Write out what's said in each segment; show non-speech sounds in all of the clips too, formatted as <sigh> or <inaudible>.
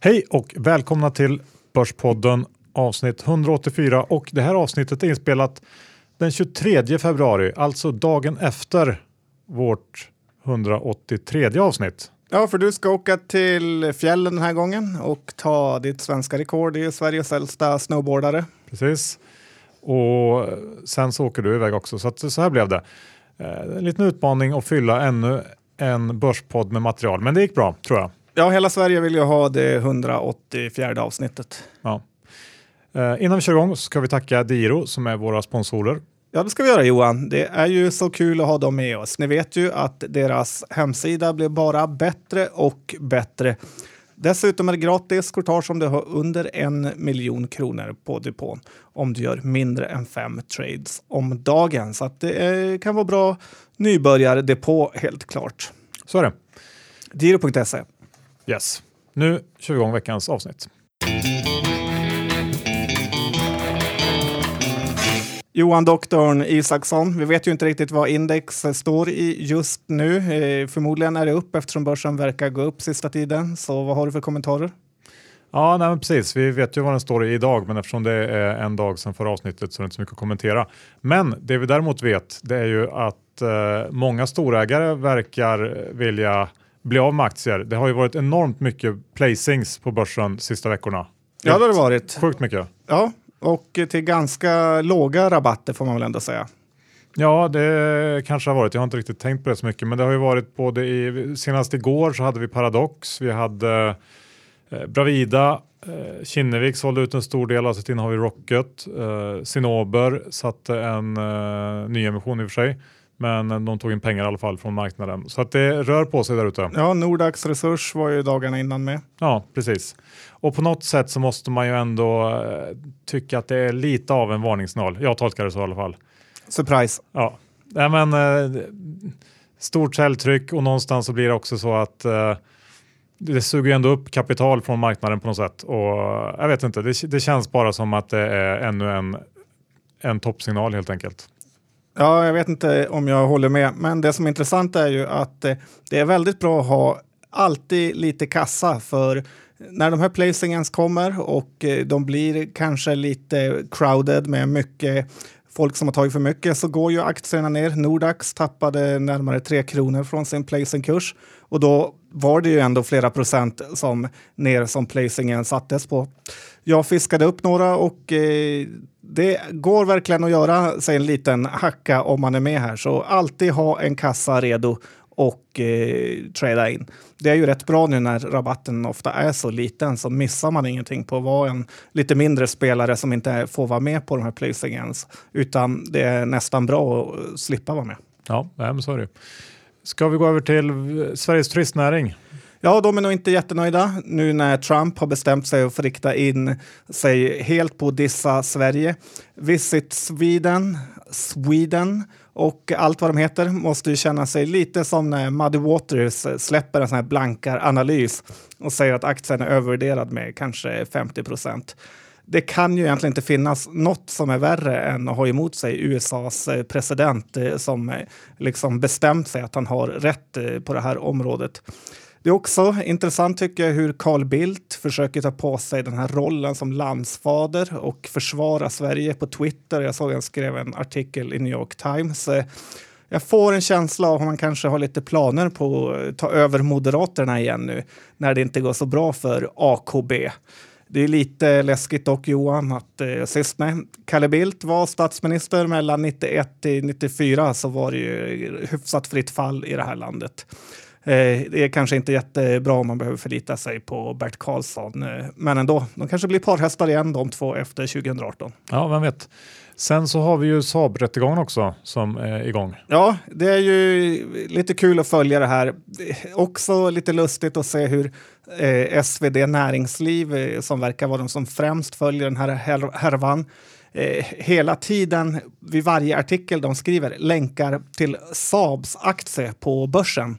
Hej och välkomna till Börspodden avsnitt 184 och det här avsnittet är inspelat den 23 februari, alltså dagen efter vårt 183 avsnitt. Ja, för du ska åka till fjällen den här gången och ta ditt svenska rekord i Sveriges äldsta snowboardare. Precis. Och sen så åker du iväg också, så, att, så här blev det. Eh, en liten utmaning att fylla ännu en börspodd med material, men det gick bra tror jag. Ja, hela Sverige vill ju ha det 184 avsnittet. Ja. Eh, innan vi kör igång så ska vi tacka Diro som är våra sponsorer. Ja, det ska vi göra Johan. Det är ju så kul att ha dem med oss. Ni vet ju att deras hemsida blir bara bättre och bättre. Dessutom är det gratis courtage om du har under en miljon kronor på depån om du gör mindre än fem trades om dagen. Så att det är, kan vara bra nybörjardepå helt klart. Så är det. Giro.se. Yes. Nu kör vi igång veckans avsnitt. Johan doktorn Isaksson, vi vet ju inte riktigt vad index står i just nu. Eh, förmodligen är det upp eftersom börsen verkar gå upp sista tiden. Så vad har du för kommentarer? Ja, nej, precis. Vi vet ju vad den står i idag, men eftersom det är en dag sedan förra avsnittet så är det inte så mycket att kommentera. Men det vi däremot vet, det är ju att eh, många storägare verkar vilja bli av med aktier. Det har ju varit enormt mycket placings på börsen sista veckorna. Ja, det har det varit. Sjukt mycket. Ja, och till ganska låga rabatter får man väl ändå säga. Ja, det kanske har varit. Jag har inte riktigt tänkt på det så mycket, men det har ju varit både i senast igår så hade vi Paradox, vi hade eh, Bravida, eh, Kinnevik sålde ut en stor del av sitt innehav i Rocket, eh, Sinober satte en eh, nyemission i och för sig. Men de tog in pengar i alla fall från marknaden. Så att det rör på sig där ute. Ja, Nordax Resurs var ju dagarna innan med. Ja, precis. Och på något sätt så måste man ju ändå eh, tycka att det är lite av en varningssignal. Jag tolkar det så i alla fall. Surprise. Ja, ja men eh, stort säljtryck och någonstans så blir det också så att eh, det suger ändå upp kapital från marknaden på något sätt. Och jag vet inte, det, det känns bara som att det är ännu en, en toppsignal helt enkelt. Ja, jag vet inte om jag håller med, men det som är intressant är ju att eh, det är väldigt bra att ha alltid lite kassa för när de här placingens kommer och eh, de blir kanske lite crowded med mycket folk som har tagit för mycket så går ju aktierna ner. Nordax tappade närmare 3 kronor från sin placingkurs och då var det ju ändå flera procent som ner som placingen sattes på. Jag fiskade upp några och eh, det går verkligen att göra sig en liten hacka om man är med här. Så alltid ha en kassa redo och eh, trada in. Det är ju rätt bra nu när rabatten ofta är så liten så missar man ingenting på att vara en lite mindre spelare som inte får vara med på de här placingens. Utan det är nästan bra att eh, slippa vara med. Ja, men så är det. Ska vi gå över till eh, Sveriges turistnäring? Ja, de är nog inte jättenöjda nu när Trump har bestämt sig för att rikta in sig helt på att dissa Sverige. Visit Sweden, Sweden och allt vad de heter måste ju känna sig lite som när Muddy Waters släpper en sån här blankaranalys och säger att aktien är övervärderad med kanske 50 procent. Det kan ju egentligen inte finnas något som är värre än att ha emot sig USAs eh, president eh, som eh, liksom bestämt sig att han har rätt på det här området. Det är också intressant tycker jag hur Carl Bildt försöker ta på sig den här rollen som landsfader och försvara Sverige på Twitter. Jag såg han skrev en artikel i New York Times. Jag får en känsla av att man kanske har lite planer på att ta över Moderaterna igen nu när det inte går så bra för AKB. Det är lite läskigt dock Johan att eh, sist när Kalle Bildt var statsminister mellan 91 till 94 så var det ju hyfsat fritt fall i det här landet. Eh, det är kanske inte jättebra om man behöver förlita sig på Bert Karlsson, eh, men ändå. De kanske blir parhästar igen de två efter 2018. Ja, vem vet. Sen så har vi ju Saab-rättegången också som är igång. Ja, det är ju lite kul att följa det här. Också lite lustigt att se hur eh, SvD Näringsliv, eh, som verkar vara de som främst följer den här härvan, eh, hela tiden vid varje artikel de skriver länkar till Saabs aktie på börsen.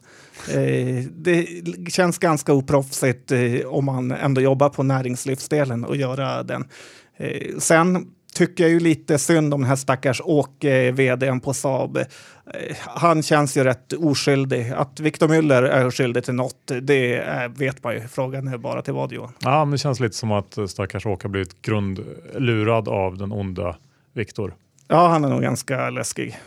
Eh, det känns ganska oproffsigt eh, om man ändå jobbar på näringslivsdelen och göra den. Eh, sen tycker jag ju lite synd om den här stackars Åke, vdn på Saab. Eh, han känns ju rätt oskyldig. Att Victor Müller är skyldig till något, det är, vet man ju. Frågan är bara till vad Johan? Ja, men det känns lite som att stackars Åke har blivit grundlurad av den onda Victor. Ja, han är nog ganska läskig.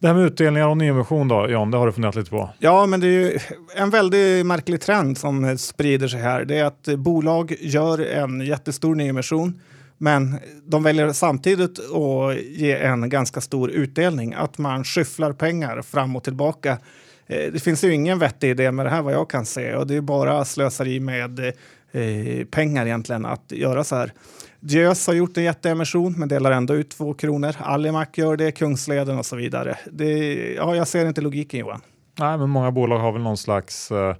Det här med utdelningar och nyemission då, Jan, det har du funderat lite på? Ja, men det är ju en väldigt märklig trend som sprider sig här. Det är att bolag gör en jättestor nyemission, men de väljer samtidigt att ge en ganska stor utdelning. Att man skyfflar pengar fram och tillbaka. Eh, det finns ju ingen vettig idé med det här vad jag kan se och det är bara slöseri med eh, eh, pengar egentligen att göra så här. Diös har gjort en jätteemission men delar ändå ut två kronor. Alimak gör det, Kungsleden och så vidare. Det, ja, jag ser inte logiken Johan. Nej, men många bolag har väl någon slags uh,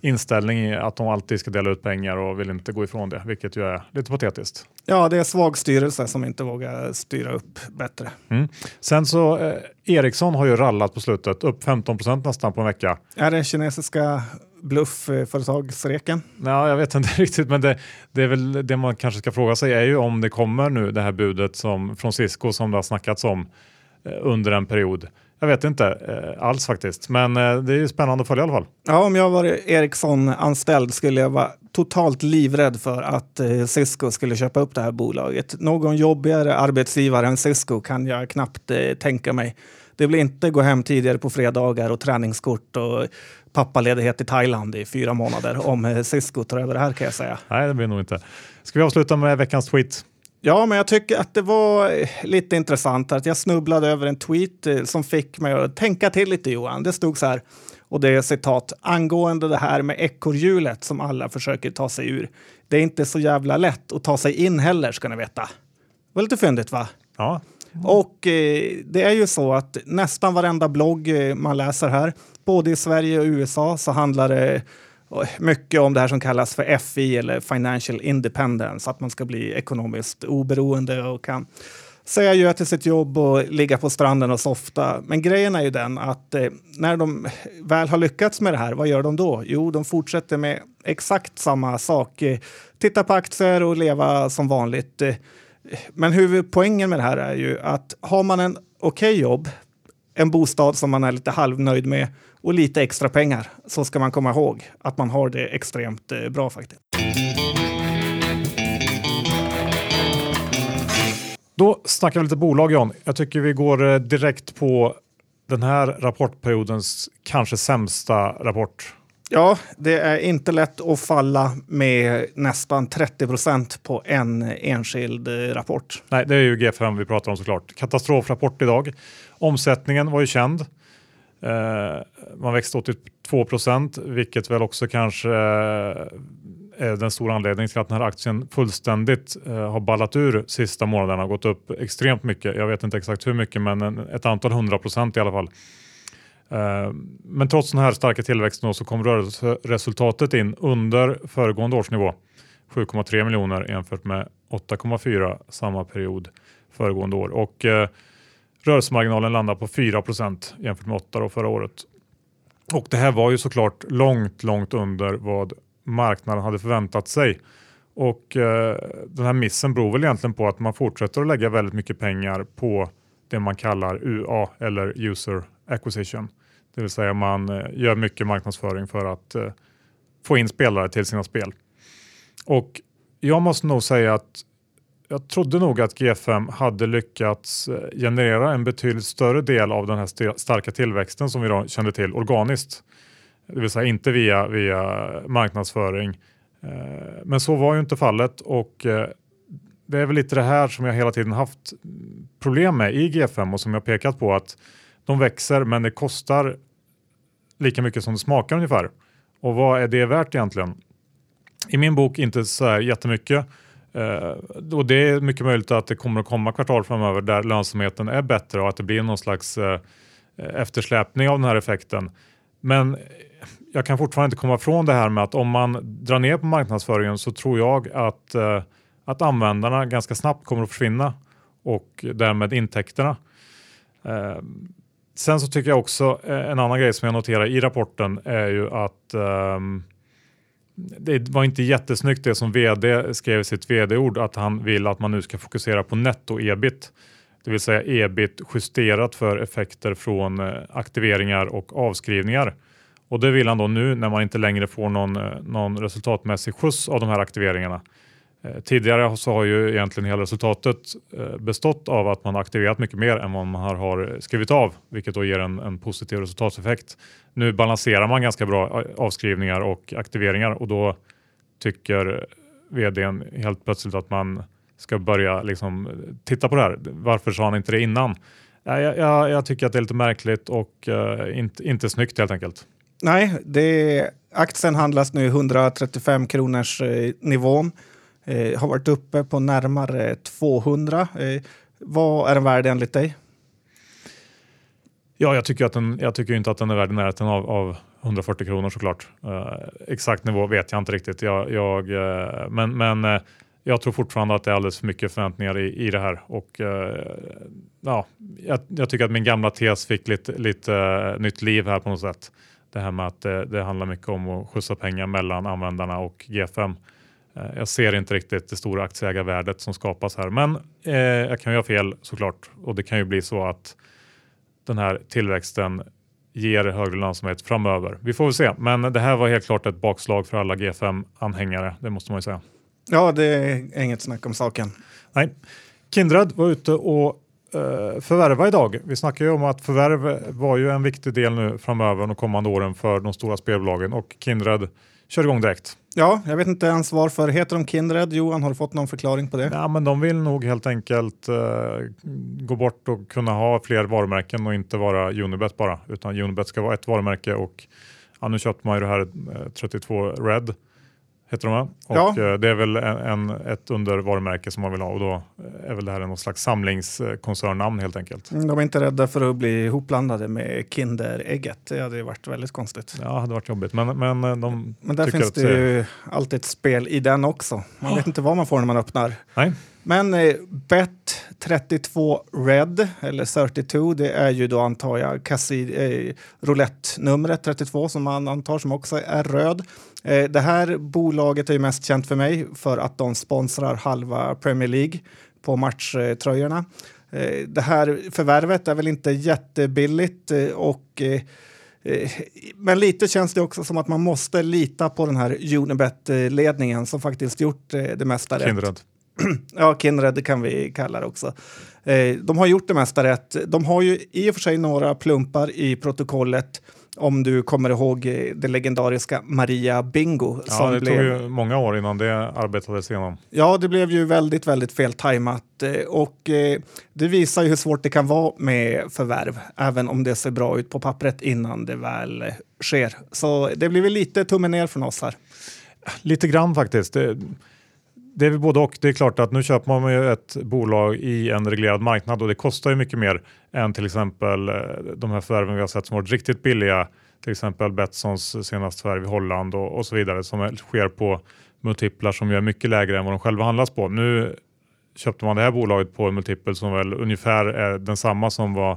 inställning i att de alltid ska dela ut pengar och vill inte gå ifrån det, vilket ju är lite patetiskt. Ja, det är svag styrelse som inte vågar styra upp bättre. Mm. Sen så eh, Ericsson har ju rallat på slutet, upp 15% nästan på en vecka. Är det kinesiska bluffföretagsreken? Ja, jag vet inte <laughs> riktigt, men det, det, är väl det man kanske ska fråga sig är ju om det kommer nu det här budet som, från Cisco som det har snackats om eh, under en period. Jag vet inte eh, alls faktiskt, men eh, det är ju spännande att följa i alla fall. Ja, om jag var Ericsson-anställd skulle jag vara totalt livrädd för att eh, Cisco skulle köpa upp det här bolaget. Någon jobbigare arbetsgivare än Cisco kan jag knappt eh, tänka mig. Det blir inte gå hem tidigare på fredagar och träningskort och pappaledighet i Thailand i fyra månader om eh, Cisco tar över det här kan jag säga. Nej, det blir nog inte. Ska vi avsluta med veckans tweet? Ja, men jag tycker att det var lite intressant att jag snubblade över en tweet som fick mig att tänka till lite Johan. Det stod så här, och det är citat, angående det här med ekorrhjulet som alla försöker ta sig ur. Det är inte så jävla lätt att ta sig in heller ska ni veta. Det var lite fyndigt va? Ja. Och eh, det är ju så att nästan varenda blogg eh, man läser här, både i Sverige och USA, så handlar det mycket om det här som kallas för FI eller Financial Independence, att man ska bli ekonomiskt oberoende och kan säga ja till sitt jobb och ligga på stranden och softa. Men grejen är ju den att eh, när de väl har lyckats med det här, vad gör de då? Jo, de fortsätter med exakt samma sak. Eh, titta på aktier och leva som vanligt. Eh, men huvudpoängen med det här är ju att har man en okej okay jobb, en bostad som man är lite halvnöjd med och lite extra pengar så ska man komma ihåg att man har det extremt eh, bra faktiskt. Då snackar vi lite bolag John. Jag tycker vi går eh, direkt på den här rapportperiodens kanske sämsta rapport. Ja, det är inte lätt att falla med nästan 30 procent på en enskild eh, rapport. Nej, det är ju G5 vi pratar om såklart. Katastrofrapport idag. Omsättningen var ju känd. Eh, man växte 82 procent, vilket väl också kanske Eh, den stora anledningen till att den här aktien fullständigt eh, har ballat ur sista månaderna och gått upp extremt mycket. Jag vet inte exakt hur mycket, men ett antal hundra procent i alla fall. Eh, men trots den här starka tillväxten så kom rörelseresultatet in under föregående års nivå. 7,3 miljoner jämfört med 8,4 samma period föregående år. Och eh, Rörelsemarginalen landar på 4% jämfört med 8 förra året. Och det här var ju såklart långt, långt under vad marknaden hade förväntat sig. Och eh, den här missen beror väl egentligen på att man fortsätter att lägga väldigt mycket pengar på det man kallar UA eller User Acquisition. Det vill säga man eh, gör mycket marknadsföring för att eh, få in spelare till sina spel. Och jag måste nog säga att jag trodde nog att G5 hade lyckats eh, generera en betydligt större del av den här starka tillväxten som vi då kände till organiskt. Det vill säga inte via, via marknadsföring. Eh, men så var ju inte fallet och eh, det är väl lite det här som jag hela tiden haft problem med i G5 och som jag pekat på att de växer men det kostar lika mycket som det smakar ungefär. Och vad är det värt egentligen? I min bok inte så här jättemycket Uh, och det är mycket möjligt att det kommer att komma kvartal framöver där lönsamheten är bättre och att det blir någon slags uh, eftersläpning av den här effekten. Men jag kan fortfarande inte komma ifrån det här med att om man drar ner på marknadsföringen så tror jag att, eh, att användarna ganska snabbt kommer att försvinna och därmed intäkterna. Eh, sen så tycker jag också eh, en annan grej som jag noterar i rapporten är ju att eh, det var inte jättesnyggt det som vd skrev i sitt vd-ord att han vill att man nu ska fokusera på netto-ebit. Det vill säga ebit justerat för effekter från aktiveringar och avskrivningar. Och det vill han då nu när man inte längre får någon, eh, någon resultatmässig skjuts av de här aktiveringarna. Eh, tidigare så har ju egentligen hela resultatet eh, bestått av att man har aktiverat mycket mer än vad man har skrivit av, vilket då ger en, en positiv resultateffekt. Nu balanserar man ganska bra eh, avskrivningar och aktiveringar och då tycker vdn helt plötsligt att man ska börja liksom titta på det här. Varför sa han inte det innan? Jag, jag, jag tycker att det är lite märkligt och uh, inte, inte snyggt helt enkelt. Nej, det, aktien handlas nu i 135 kronors eh, nivån. Eh, har varit uppe på närmare 200. Eh, vad är den värd enligt dig? Ja, jag tycker, att den, jag tycker inte att den är värd i närheten av, av 140 kronor såklart. Eh, exakt nivå vet jag inte riktigt. Jag, jag eh, men men eh, jag tror fortfarande att det är alldeles för mycket förväntningar i, i det här och eh, ja, jag, jag, tycker att min gamla tes fick lite, lite nytt liv här på något sätt. Det här med att det, det handlar mycket om att skjutsa pengar mellan användarna och G5. Jag ser inte riktigt det stora aktieägarvärdet som skapas här, men jag kan ju ha fel såklart och det kan ju bli så att den här tillväxten ger högre lönsamhet framöver. Vi får väl se, men det här var helt klart ett bakslag för alla G5-anhängare. Det måste man ju säga. Ja, det är inget snack om saken. Nej. Kindred var ute och förvärva idag. Vi snackar ju om att förvärv var ju en viktig del nu framöver de kommande åren för de stora spelbolagen och Kindred kör igång direkt. Ja, jag vet inte ens varför. Heter de Kindred? Johan, har du fått någon förklaring på det? Ja, men de vill nog helt enkelt uh, gå bort och kunna ha fler varumärken och inte vara Unibet bara, utan Unibet ska vara ett varumärke och ja, nu köpte man ju det här 32 eh, Red heter de Och ja. Eh, det är väl en, en, ett undervarumärke som man vill ha och då är väl det här någon slags samlingskoncernnamn helt enkelt. Mm, de är inte rädda för att bli ihopblandade med Kinderägget. Det hade varit väldigt konstigt. Ja, det hade varit jobbigt. Men, men, eh, de men där finns det ju alltid ett spel i den också. Man vet inte vad man får när man öppnar. Nej. Men eh, Bet 32 Red, eller 32, det är ju då antar jag kassi, eh, roulette-numret 32 som man antar som också är röd. Eh, det här bolaget är ju mest känt för mig för att de sponsrar halva Premier League på matchtröjorna. Eh, det här förvärvet är väl inte jättebilligt eh, och men lite känns det också som att man måste lita på den här Unibet-ledningen som faktiskt gjort det mesta Kindred. rätt. <clears throat> ja, Kindred kan vi kalla det också. De har gjort det mesta rätt. De har ju i och för sig några plumpar i protokollet om du kommer ihåg eh, det legendariska Maria Bingo. Ja, som det blev... tog ju många år innan det arbetades igenom. Ja, det blev ju väldigt, väldigt fel tajmat eh, och eh, det visar ju hur svårt det kan vara med förvärv, även om det ser bra ut på pappret innan det väl sker. Så det blir väl lite tummen ner från oss här. Lite grann faktiskt. Det det är väl både och. Det är klart att nu köper man ju ett bolag i en reglerad marknad och det kostar ju mycket mer än till exempel eh, de här förvärven vi har sett som varit riktigt billiga. Till exempel Betssons senaste förvärv i Holland och, och, så vidare som sker på multiplar som är mycket lägre än vad de själva handlas på. Nu köpte man det här bolaget på en multipel som väl ungefär är densamma som vad,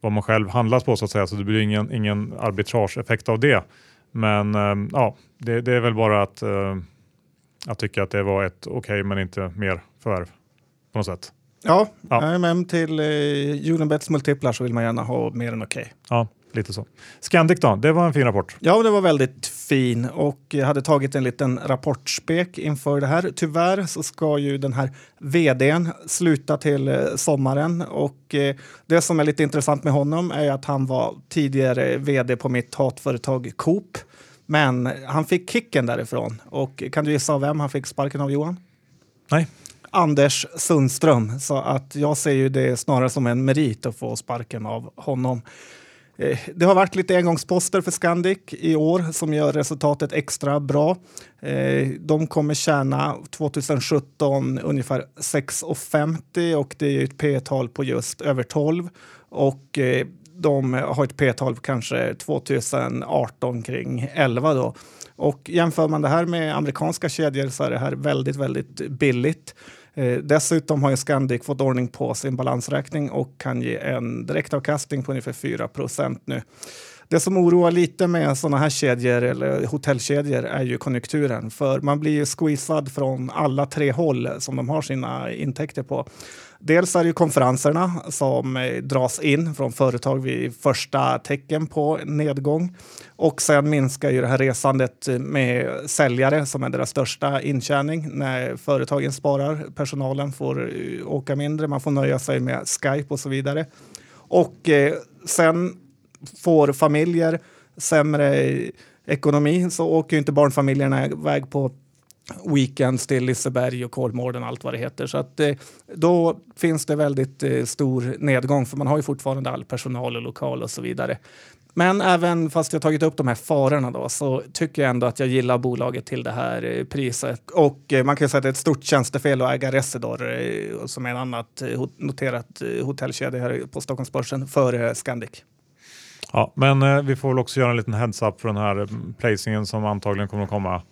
vad man själv handlas på så att säga. Så det blir ingen, ingen arbitrageeffekt av det. Men äh, ja, det, det, är väl bara att eh, jag tycker att det var ett okej okay, men inte mer förvärv på något sätt. Ja, ja. men till eh, Unibets multiplar så vill man gärna ha mer än okej. Okay. Ja, lite så. Scandic då, det var en fin rapport. Ja, det var väldigt fin och jag hade tagit en liten rapportspek inför det här. Tyvärr så ska ju den här vdn sluta till eh, sommaren och eh, det som är lite intressant med honom är att han var tidigare vd på mitt hatföretag Coop men han fick kicken därifrån. Och kan du gissa vem han fick sparken av Johan? Nej. Anders Sundström. Så att jag ser ju det snarare som en merit att få sparken av honom. Eh, det har varit lite engångsposter för Scandic i år som gör resultatet extra bra. Eh, de kommer tjäna 2017 ungefär 6,50 och det är ett P-tal på just över 12. Och eh, de har ett P12 kanske 2018 kring 11 då. Och jämför man det här med amerikanska kedjor så är det här väldigt, väldigt billigt. Eh, dessutom har ju Scandic fått ordning på sin balansräkning och kan ge en direktavkastning på ungefär 4% nu. Det som oroar lite med sådana här kedjor eller hotellkedjor är ju konjunkturen. För man blir ju squeezad från alla tre håll som de har sina intäkter på. Dels är det ju konferenserna som eh, dras in från företag vid första tecken på nedgång. Och sen minskar ju det här resandet med säljare som är deras största intjäning när företagen sparar. Personalen får eh, åka mindre, man får nöja sig med Skype och så vidare. Och eh, sen får familjer sämre ekonomi så åker ju inte barnfamiljerna iväg på weekends till Liseberg och Kolmården och allt vad det heter. Så att, eh, då finns det väldigt eh, stor nedgång för man har ju fortfarande all personal och lokal och så vidare. Men även fast jag tagit upp de här farorna då, så tycker jag ändå att jag gillar bolaget till det här eh, priset. Och eh, man kan säga att det är ett stort tjänstefel att äga Residor eh, som är en annat eh, noterat eh, hotellkedja här på Stockholmsbörsen före Scandic. Ja, men eh, vi får väl också göra en liten heads-up för den här mm, placingen som antagligen kommer att komma.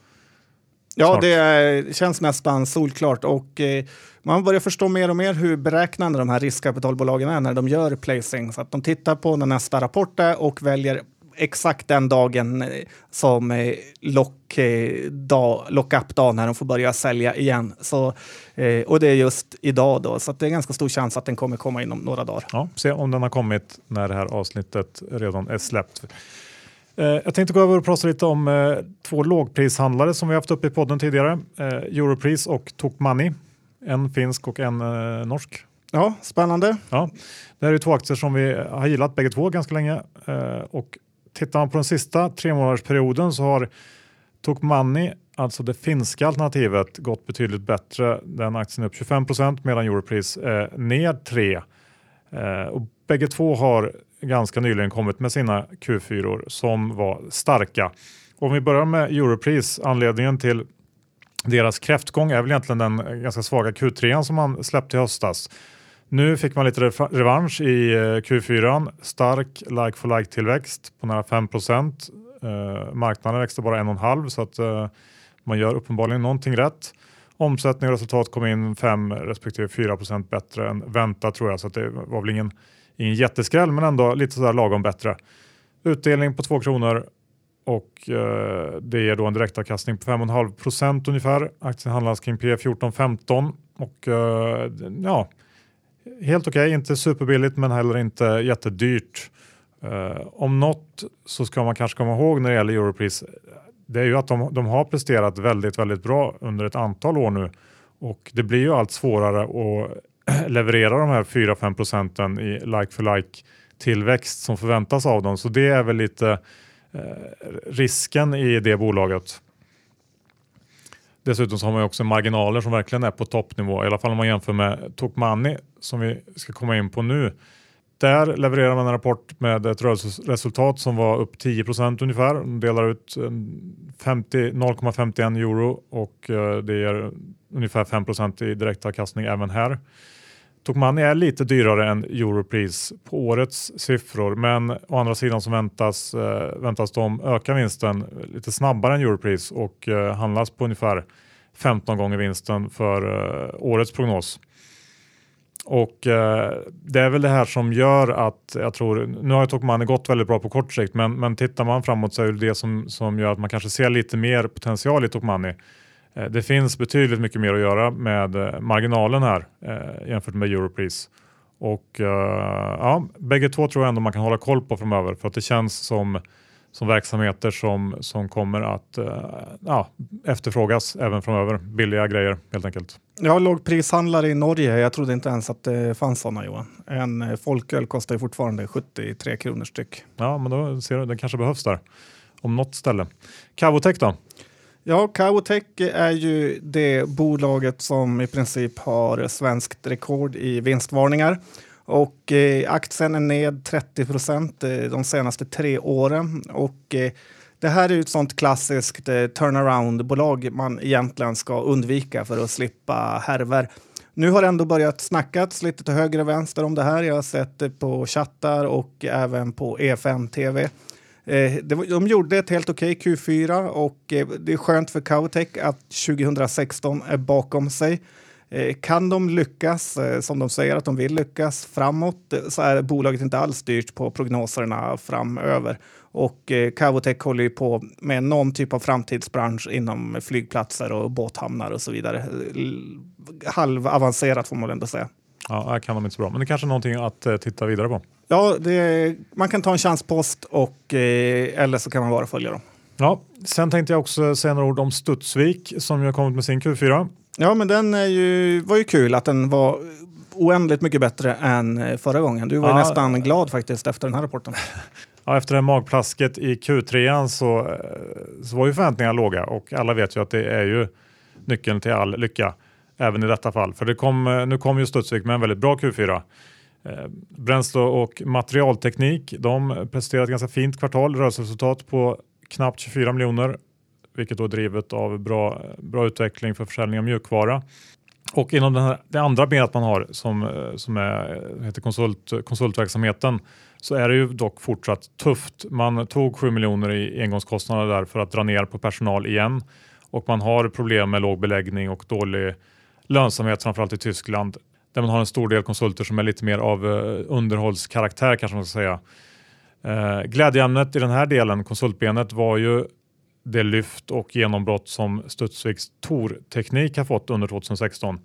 Ja, snart. det känns nästan solklart och eh, man börjar förstå mer och mer hur beräknande de här riskkapitalbolagen är när de gör placing. Så att de tittar på när nästa rapport är och väljer exakt den dagen eh, som eh, lock, dag, lock-up-dag när de får börja sälja igen. Så, och det är just idag då, så det är ganska stor chans att den kommer komma inom några dagar. Ja, se om den har kommit när det här avsnittet redan är släppt. Eh, Jag tänkte gå över och prata lite om eh, två lågprishandlare som vi haft uppe i podden tidigare. Eh, Europris och Tokmanni. En finsk och en norsk. Ja, spännande. Ja, det här är två aktier som vi har gillat bägge två ganska länge. Och tittar man på den sista tre månadersperioden så har Tokmanni, alltså det finska alternativet, gått betydligt bättre. Den aktien är upp 25% medan Europris är ner 3. Eh, och bägge två har ganska nyligen kommit med sina Q4 som var starka. Om vi börjar med Europris, anledningen till deras kräftgång är väl egentligen den ganska svaga Q3 som man släppte i höstas. Nu fick man lite revansch i eh, Q4. Stark like-for-like tillväxt på nära 5 eh, Marknaden växte bara 1,5 så att eh, man gör uppenbarligen någonting rätt. Omsättning och resultat kom in 5 respektive 4 bättre än väntat tror jag så att det var väl ingen, ingen jätteskräll men ändå lite sådär lagom bättre. Utdelning på 2 kronor och eh, det ger då en direktavkastning på 5,5 procent ungefär. Aktien handlas kring P 14-15 och eh, ja, helt okej, inte superbilligt men heller inte jättedyrt. Eh, om något så ska man kanske komma ihåg när det gäller Europris, det är ju att de, de har presterat väldigt, väldigt bra under ett antal år nu och det blir ju allt svårare att <clears throat> leverera de här 4-5 procenten i like for like tillväxt som förväntas av dem. Så det är väl lite eh, risken i det bolaget. Dessutom så har man ju också marginaler som verkligen är på toppnivå, i alla fall om man jämför med Tokmanni som vi ska komma in på nu. Där levererar man en rapport med ett rörelseresultat som var upp 10% ungefär. De delar ut 0,51 euro och eh, det ger ungefär 5% i direktavkastning även här. Tokmanni är lite dyrare än Europris på årets siffror men å andra sidan så väntas, eh, väntas de öka vinsten lite snabbare än Europris och eh, handlas på ungefär 15 gånger vinsten för eh, årets prognos. Och eh, det är väl det här som gör att jag tror, nu har ju Tokmanni gått väldigt bra på kort sikt men, men tittar man framåt så är det det som, som gör att man kanske ser lite mer potential i Tokmanni. Eh, det finns betydligt mycket mer att göra med eh, marginalen här eh, jämfört med Europris. Och ja, bägge två tror jag ändå man kan hålla koll på framöver för att det känns som, som verksamheter som, som kommer att ja, efterfrågas även framöver. Billiga grejer helt enkelt. Jag har lågprishandlare i Norge. Jag trodde inte ens att det fanns sådana Johan. En folköl kostar ju fortfarande 73 kronor styck. Ja, men då ser du, det kanske behövs där. Om något ställe. Cavotec då? Ja, Cowotech är ju det bolaget som i princip har svenskt rekord i vinstvarningar. Och eh, aktien är ned 30 procent eh, de senaste tre åren. Och eh, det här är ju ett sånt klassiskt eh, turnaround-bolag man egentligen ska undvika för att slippa härver. Nu har det ändå börjat snackas lite till höger och vänster om det här. Jag har sett det på chattar och även på E5 TV. Eh, det var, de gjorde ett helt okej Q4 och eh, det är skönt för Cowtech att 2016 är bakom sig. Eh, kan de lyckas, eh, som de säger att de vill lyckas framåt, eh, så är bolaget inte alls styrt på prognoserna framöver. Och eh, Cavotec håller ju på med någon typ av framtidsbransch inom flygplatser och båthamnar och så vidare. Halvavancerat får man väl ändå säga. Ja, här kan de inte så bra, men det är kanske är någonting att eh, titta vidare på. Ja, det, man kan ta en chanspost och, eh, eller så kan man bara följa dem. Ja, sen tänkte jag också säga några ord om Studsvik som ju har kommit med sin Q4. Ja, men den är ju, var ju kul att den var oändligt mycket bättre än eh, förra gången. Du var Ja. nästan glad faktiskt efter den här rapporten. <laughs> Ja, efter det magplasket i Q3 så, eh, så var ju förväntningarna låga och alla vet ju att det är ju nyckeln till all lycka även i detta fall. För det kom, eh, nu kom ju Studsvik med en väldigt bra Q4. Eh, bränsle och materialteknik, de presenterade ett ganska fint kvartal, rörelseresultat på knappt 24 miljoner, vilket då är drivet av bra, bra utveckling för försäljning av mjukvara. Och inom den här, det andra benet man har som, eh, som är, heter konsult, konsultverksamheten så är det ju dock fortsatt tufft. Man tog 7 miljoner i engångskostnader där för att dra ner på personal igen och man har problem med låg beläggning och dålig lönsamhet framförallt i Tyskland där man har en stor del konsulter som är lite mer av eh, underhållskaraktär kanske man ska säga. Eh, glädjeämnet i den här delen, konsultbenet, var ju det lyft och genombrott som Studsviks Tor-teknik har fått under 2016.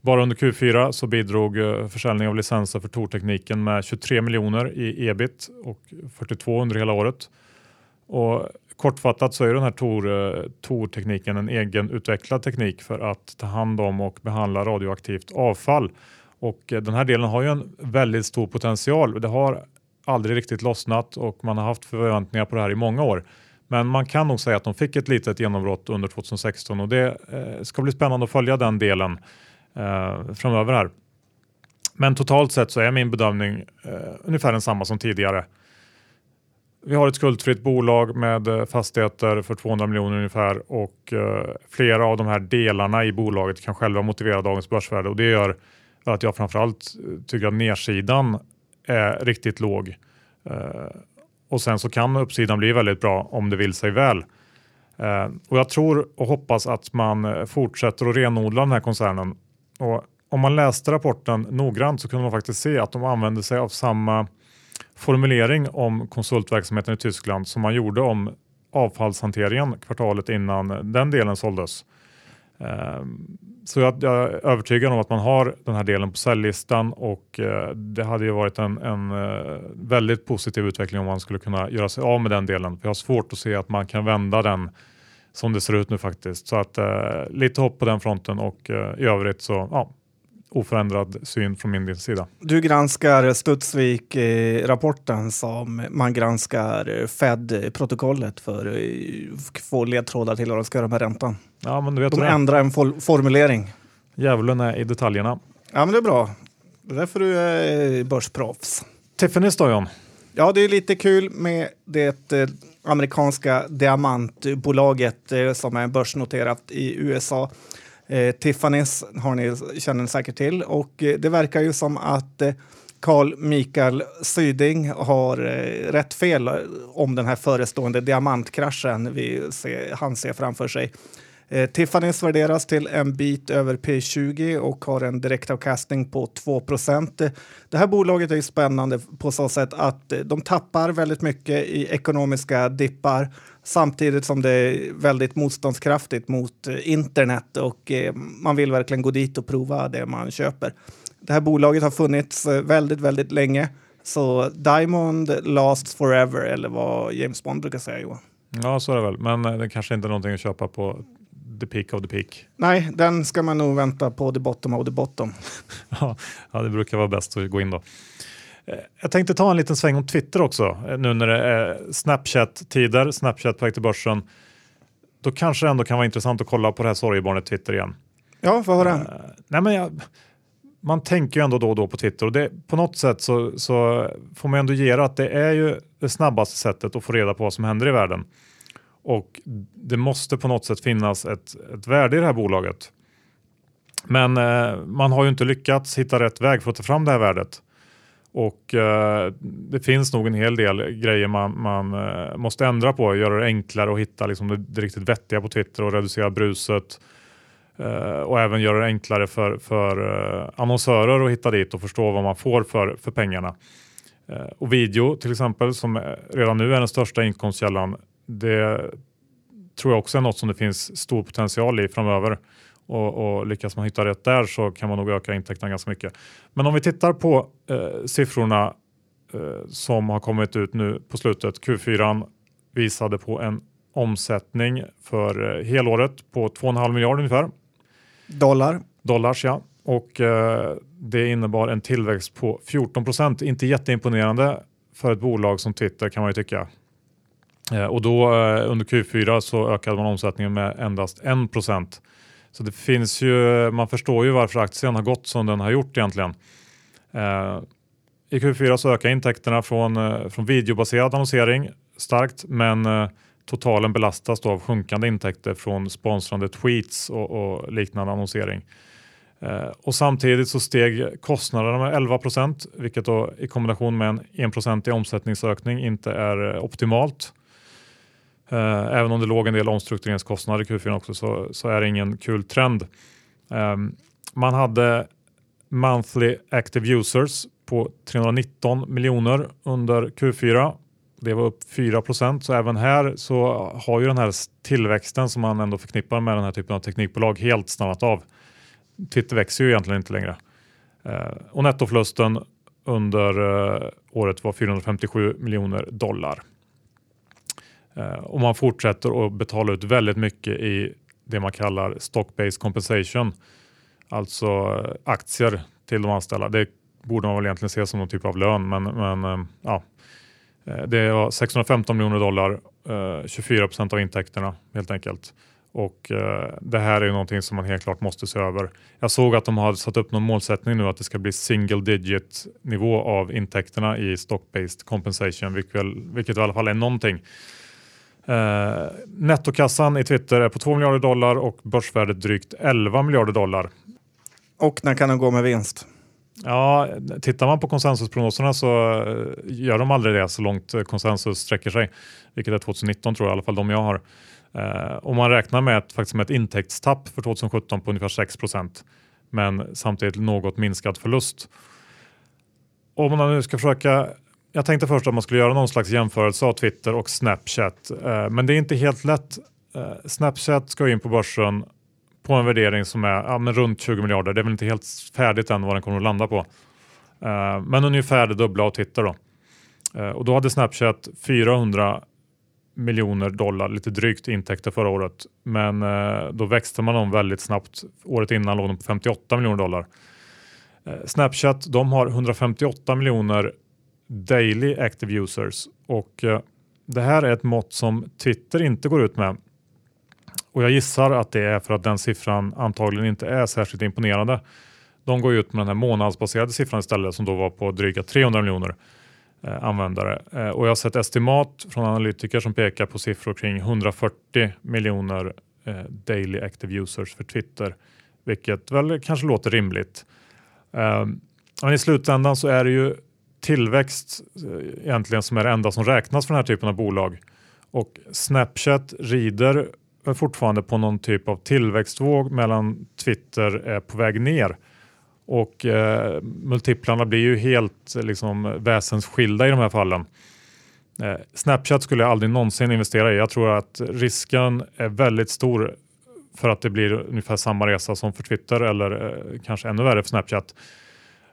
Bara under Q4 så bidrog eh, försäljning av licenser för Tor-tekniken med 23 miljoner i ebit och 42 under hela året. Och kortfattat så är den här eh, TOR-tekniken en egenutvecklad teknik för att ta hand om och behandla radioaktivt avfall. Och eh, den här delen har ju en väldigt stor potential. Det har aldrig riktigt lossnat och man har haft förväntningar på det här i många år. Men man kan nog säga att de fick ett litet genombrott under 2016 och det eh, ska bli spännande att följa den delen framöver här. Men totalt sett så är min bedömning ungefär densamma som tidigare. Vi har ett skuldfritt bolag med eh, fastigheter för 200 miljoner ungefär och eh, flera av de här delarna i bolaget kan själva motivera dagens börsvärde och det gör att jag framförallt eh, tycker att nedsidan är riktigt låg. Och sen så kan uppsidan bli väldigt bra om det vill sig väl. Och jag tror och hoppas att man fortsätter att renodla den här koncernen. Och om man läste rapporten noggrant så kunde man faktiskt se att de använde sig av samma formulering om konsultverksamheten i Tyskland som man gjorde om avfallshanteringen kvartalet innan den delen såldes. Ehm, så jag, är övertygad om att man har den här delen på säljlistan och eh, det hade ju varit en, en eh, väldigt positiv utveckling om man skulle kunna göra sig av med den delen. För jag har svårt att se att man kan vända den som det ser ut nu faktiskt. Så att eh, lite hopp på den fronten och i övrigt så ja, oförändrad syn från min sida. Du granskar Studsvik-rapporten som man granskar eh, Fed-protokollet för att få ledtrådar till vad de ska göra med räntan. Ja, men du vet De ändrar en fol- formulering. Djävulen är i detaljerna. Ja, men det är bra. Det är därför du är börsproffs. Tiffany's då John? Ja, det är lite kul med det eh, amerikanska diamantbolaget eh, som är börsnoterat i USA. Eh, Tiffany's har ni, känner ni säkert till. Och eh, det verkar ju som att eh, Carl Mikael Syding har eh, rätt fel eh, om den här förestående diamantkraschen vi ser, han ser framför sig. Eh, Tiffany's värderas till en bit över P20 och har en direktavkastning på 2% Det här bolaget är ju spännande på så sätt att eh, de tappar väldigt mycket i ekonomiska dippar samtidigt som det är väldigt motståndskraftigt mot eh, internet och eh, man vill verkligen gå dit och prova det man köper. Det här bolaget har funnits eh, väldigt, väldigt länge. Så Diamond lasts forever, eller vad James Bond brukar säga Johan. Ja, så är det väl. Men det kanske inte är någonting att köpa på the peak of the peak. Nej, den ska man nog vänta på the bottom of the bottom. <laughs> ja, det brukar vara bäst att gå in då. Eh, Jag tänkte ta en liten sväng om Twitter också. eh, Nu när det är Snapchat-tider, Snapchat på väg till börsen. Då kanske det ändå kan vara intressant att kolla på det här sorgebarnet Twitter igen. Ja, få höra. Eh, nej men jag, man tänker ju ändå då och då på Twitter och det, på något sätt så, så får man ändå ge det att det är ju det snabbaste sättet att få reda på vad som händer i världen. Och det måste på något sätt finnas ett, ett värde i det här bolaget. Men eh, man har ju inte lyckats hitta rätt väg för att ta fram det här värdet. Och eh, det finns nog en hel del grejer man, man eh, måste ändra på, göra det enklare att hitta liksom, det, det riktigt vettiga på Twitter och reducera bruset. Eh, och även göra det enklare för, för eh, annonsörer att hitta dit och förstå vad man får för, för pengarna. Eh, och video till exempel som redan nu är den största inkomstkällan. Det tror jag också är något som det finns stor potential i framöver. Och, och lyckas man hitta rätt där så kan man nog öka intäkterna ganska mycket. Men om vi tittar på eh, siffrorna eh, som har kommit ut nu på slutet. Q4 visade på en omsättning för eh, helåret på 2,5 miljarder ungefär. Dollar. Dollars ja. Och eh, det innebar en tillväxt på 14 procent. Inte jätteimponerande för ett bolag som Twitter kan man ju tycka. Eh, och då eh, under Q4 så ökade man omsättningen med endast 1 procent. Så det finns ju, man förstår ju varför aktien har gått som den har gjort egentligen. Eh, I Q4 så ökar intäkterna från, eh, från videobaserad annonsering starkt men eh, totalen belastas då av sjunkande intäkter från sponsrande tweets och, och liknande annonsering. Eh, och samtidigt så steg kostnaderna med 11 procent vilket då i kombination med en 1 i omsättningsökning inte är eh, optimalt. Eh, även om det låg en del omstruktureringskostnader i Q4 också så, så är det ingen kul trend. Ehm, man hade monthly active users på 319 miljoner under Q4. Det var upp 4% så även här så har ju den här tillväxten som man ändå förknippar med den här typen av teknikbolag helt stannat av. Twitter växer ju egentligen inte längre. Eh, och nettoförlusten under eh, året var 457 miljoner dollar. Eh, och man fortsätter att betala ut väldigt mycket i det man kallar stock-based compensation, alltså eh, aktier till de anställda. Det borde man väl egentligen se som någon typ av lön, men, men eh, ja. Eh, det var 615 miljoner dollar, eh, 24 procent av intäkterna helt enkelt. Och eh, det här är någonting som man helt klart måste se över. Jag såg att de har satt upp någon målsättning nu att det ska bli single digit nivå av intäkterna i stock-based compensation, vilket, vilket i alla fall är någonting. Eh, nettokassan i Twitter är på 2 miljarder dollar och börsvärdet drygt 11 miljarder dollar. Och när kan den gå med vinst? Ja, tittar man på konsensusprognoserna så eh, gör de aldrig det så långt konsensus sträcker sig, vilket är 2019 tror jag, i alla fall de jag har. Eh, och man räknar med ett, faktiskt med ett intäktstapp för 2017 på ungefär 6% men samtidigt något minskad förlust. Om man nu ska försöka jag tänkte först att man skulle göra någon slags jämförelse av Twitter och Snapchat, eh, men det är inte helt lätt. Eh, Snapchat ska in på börsen på en värdering som är ja, men runt 20 miljarder. Det är väl inte helt färdigt än vad den kommer att landa på. Eh, men ungefär det dubbla av Twitter då. Och då hade Snapchat 400 miljoner dollar, lite drygt intäkter förra året. Men då växte man om väldigt snabbt. Året innan låg de på 58 miljoner dollar. Snapchat de har 158 miljoner Daily Active Users och eh, det här är ett mått som Twitter inte går ut med. Och jag gissar att det är för att den siffran antagligen inte är särskilt imponerande. De går ut med den här månadsbaserade siffran istället som då var på dryga 300 miljoner eh, användare. Eh, och jag har sett estimat från analytiker som pekar på siffror kring 140 miljoner eh, daily active users för Twitter, vilket väl kanske låter rimligt. Eh, men i slutändan så är det ju tillväxt eh, egentligen som är det enda som räknas för den här typen av bolag. Och Snapchat rider fortfarande på någon typ av tillväxtvåg medan Twitter är på väg ner. Och eh, multiplarna blir ju helt eh, liksom, väsensskilda i de här fallen. Eh, Snapchat skulle jag aldrig någonsin investera i. Jag tror att risken är väldigt stor för att det blir ungefär samma resa som för Twitter eller eh, kanske ännu värre för Snapchat.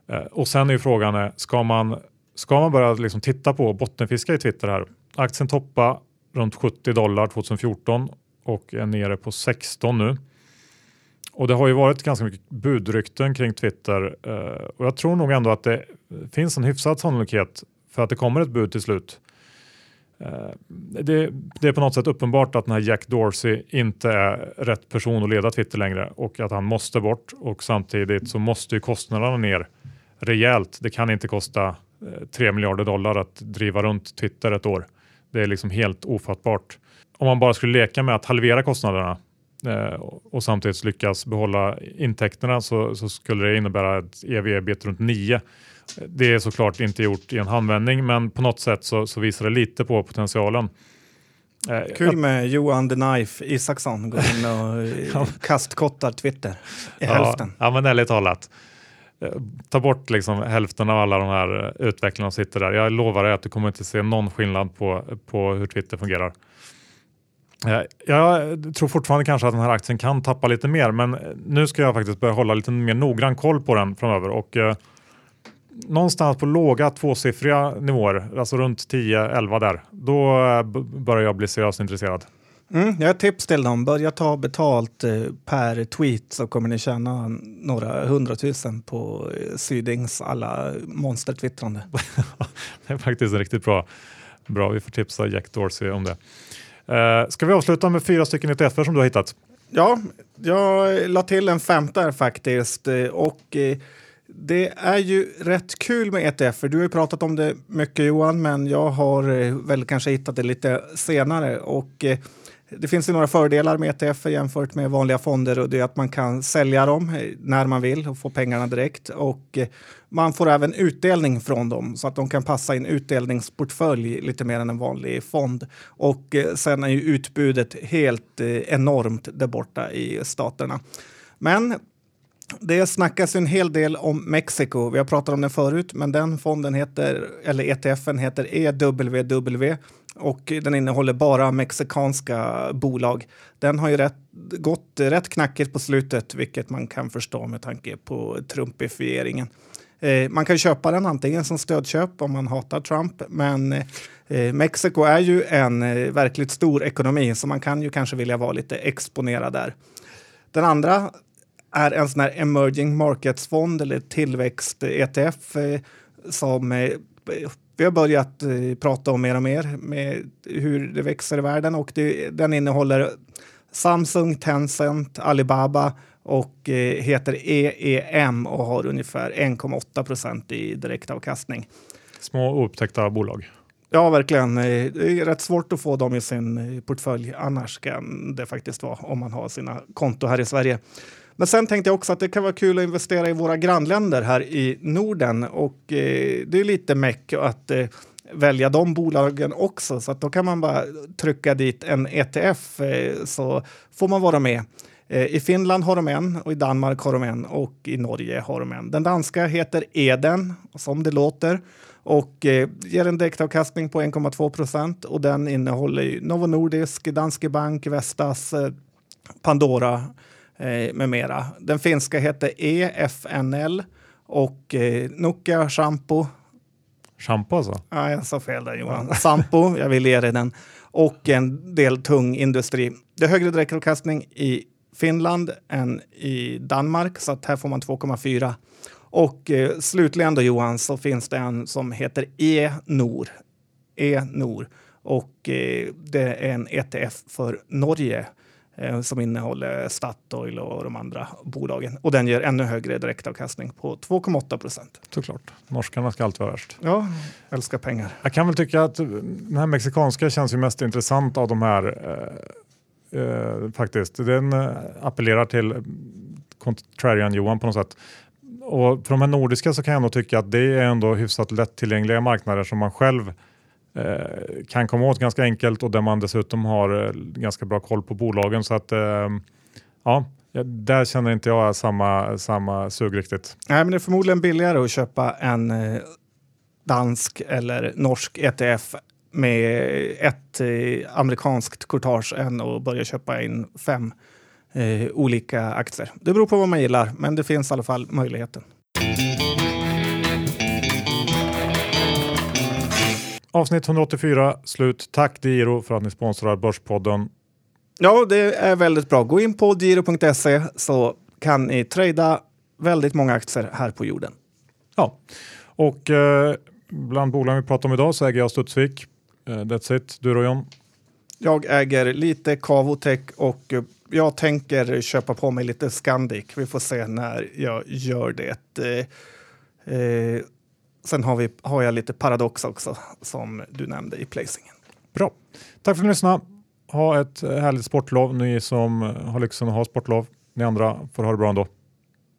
Eh, och sen är ju frågan, är, ska, man, ska man börja liksom titta på bottenfiska i Twitter här? Aktien toppa runt 70 dollar 2014 och är nere på 16 nu. Och det har ju varit ganska mycket budrykten kring Twitter eh, och jag tror nog ändå att det finns en hyfsad sannolikhet för att det kommer ett bud till slut. Eh, det, det, är på något sätt uppenbart att den här Jack Dorsey inte är rätt person att leda Twitter längre och att han måste bort och samtidigt så måste ju kostnaderna ner rejält. Det kan inte kosta 3 eh, miljarder dollar att driva runt Twitter ett år. Det är liksom helt ofattbart. Om man bara skulle leka med att halvera kostnaderna eh, och samtidigt lyckas behålla intäkterna så, så skulle det innebära ett ev-ebit runt 9. Det är såklart inte gjort i en handvändning men på något sätt så, så visar det lite på potentialen. Eh, Kul med Johan the Knife Isaksson går in och <laughs> kastkottar Twitter i ja, hälften. Ja, men ärligt talat. Eh, ta bort liksom hälften av alla de här eh, utvecklarna som sitter där. Jag lovar dig att du kommer inte se någon skillnad på, på hur Twitter fungerar. Eh, jag tror fortfarande kanske att den här aktien kan tappa lite mer, men nu ska jag faktiskt börja hålla lite mer noggrann koll på den framöver och eh, någonstans på låga tvåsiffriga nivåer, alltså runt 10-11 där, då börjar jag bli seriöst intresserad. Mm, jag har ett tips till dem. Börja ta betalt eh, per tweet så kommer ni tjäna några hundratusen på eh, Sydings alla monstertwittrande. <laughs> det är faktiskt riktigt bra. Bra, vi får tipsa Jack Dorsey om det. Uh, ska vi avsluta med fyra stycken ETFer som du har hittat? Ja, jag la till en femte faktiskt. Och det är ju rätt kul med ETF. Du har ju pratat om det mycket Johan, men jag har väl kanske hittat det lite senare. Och det finns ju några fördelar med ETF jämfört med vanliga fonder och det är att man kan sälja dem eh, när man vill och få pengarna direkt. Och eh, man får även utdelning från dem så att de kan passa in utdelningsportfölj lite mer än en vanlig fond. Och eh, sen är ju utbudet helt enormt där borta i staterna. Men det snackas en hel del om Mexiko. Vi har pratat om den förut, men den fonden heter, eller ETFen heter EWW och den innehåller bara mexikanska bolag. Den har ju rätt, gått rätt knackigt på slutet, vilket man kan förstå med tanke på trumpifieringen. Eh, man kan köpa den antingen som stödköp om man hatar Trump, men eh, Mexiko är ju en eh, verkligt stor ekonomi så man kan ju kanske vilja vara lite exponerad där. Den andra är en sån här emerging markets-fond eller tillväxt-ETF eh, som eh, vi har börjat eh, prata om mer och mer med hur det växer i världen och det, den innehåller Samsung, Tencent, Alibaba och heter EEM och har ungefär 1,8 procent i direktavkastning. Små oupptäckta bolag. Ja, verkligen. Det är rätt svårt att få dem i sin portfölj. Annars kan det faktiskt vara om man har sina konto här i Sverige. Men sen tänkte jag också att det kan vara kul att investera i våra grannländer här i Norden och eh, det är lite meck att eh, välja de bolagen också så att då kan man bara trycka dit en ETF eh, så får man vara med. Eh, I Finland har de en och i Danmark har de en och i Norge har de en. Den danska heter Eden som det låter och eh, ger en direktavkastning på 1,2 procent och den innehåller Novo Nordisk, Danske Bank, Vestas, eh, Pandora eh, med mera. Den finska heter EFNL och eh, Nokia Shampoo. Shampoo alltså? Ja, jag sa fel där Johan. Sampo, jag vill ge dig den. Och en del tung industri. Det är högre direktavkastning i Finland än i Danmark, så att här får man 2,4. Och eh, slutligen då Johan så finns det en som heter E-Nor. E-Nor. Och eh, det är en ETF för Norge som innehåller Statoil och de andra bolagen. Och den ger ännu högre direktavkastning på 2,8 procent. Såklart. Norskarna ska alltid vara värst. Ja, älskar pengar. Jag kan väl tycka att den här mexikanska känns ju mest intressant av de här eh, eh, faktiskt. Den eh, appellerar till contrarian Johan på något sätt. Och för de här nordiska så kan jag nog tycka att det är ändå hyfsat lättillgängliga marknader som man själv Eh, Eh, kan komma åt ganska enkelt och där man dessutom har eh, ganska bra koll på bolagen. Så att eh, ja, där känner inte jag samma, samma sug riktigt. Nej, men det är förmodligen billigare att köpa en dansk eller norsk ETF med ett amerikanskt courtage än att börja köpa in fem olika aktier. Det beror på vad man gillar, men det finns i alla fall möjligheten. Avsnitt 184 slut. Tack Diro för att ni sponsrar Börspodden. Ja, det är väldigt bra. Gå in på diro.se så kan ni trada väldigt många aktier här på jorden. Ja, och eh, bland bolagen vi pratar om idag så äger jag Studsvik. Eh, that's it. Du då John? Jag äger lite Cavotech och jag tänker köpa på mig lite Scandic. Vi får se när jag gör det. Eh, eh Sen har, vi, har jag lite paradox också som du nämnde i placingen. Bra. Tack för att ni lyssnade. Ha ett härligt sportlov, ni som har lyxen att ha sportlov. Ni andra får ha det bra ändå.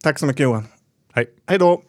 Tack så mycket Johan. Hej. Hej då.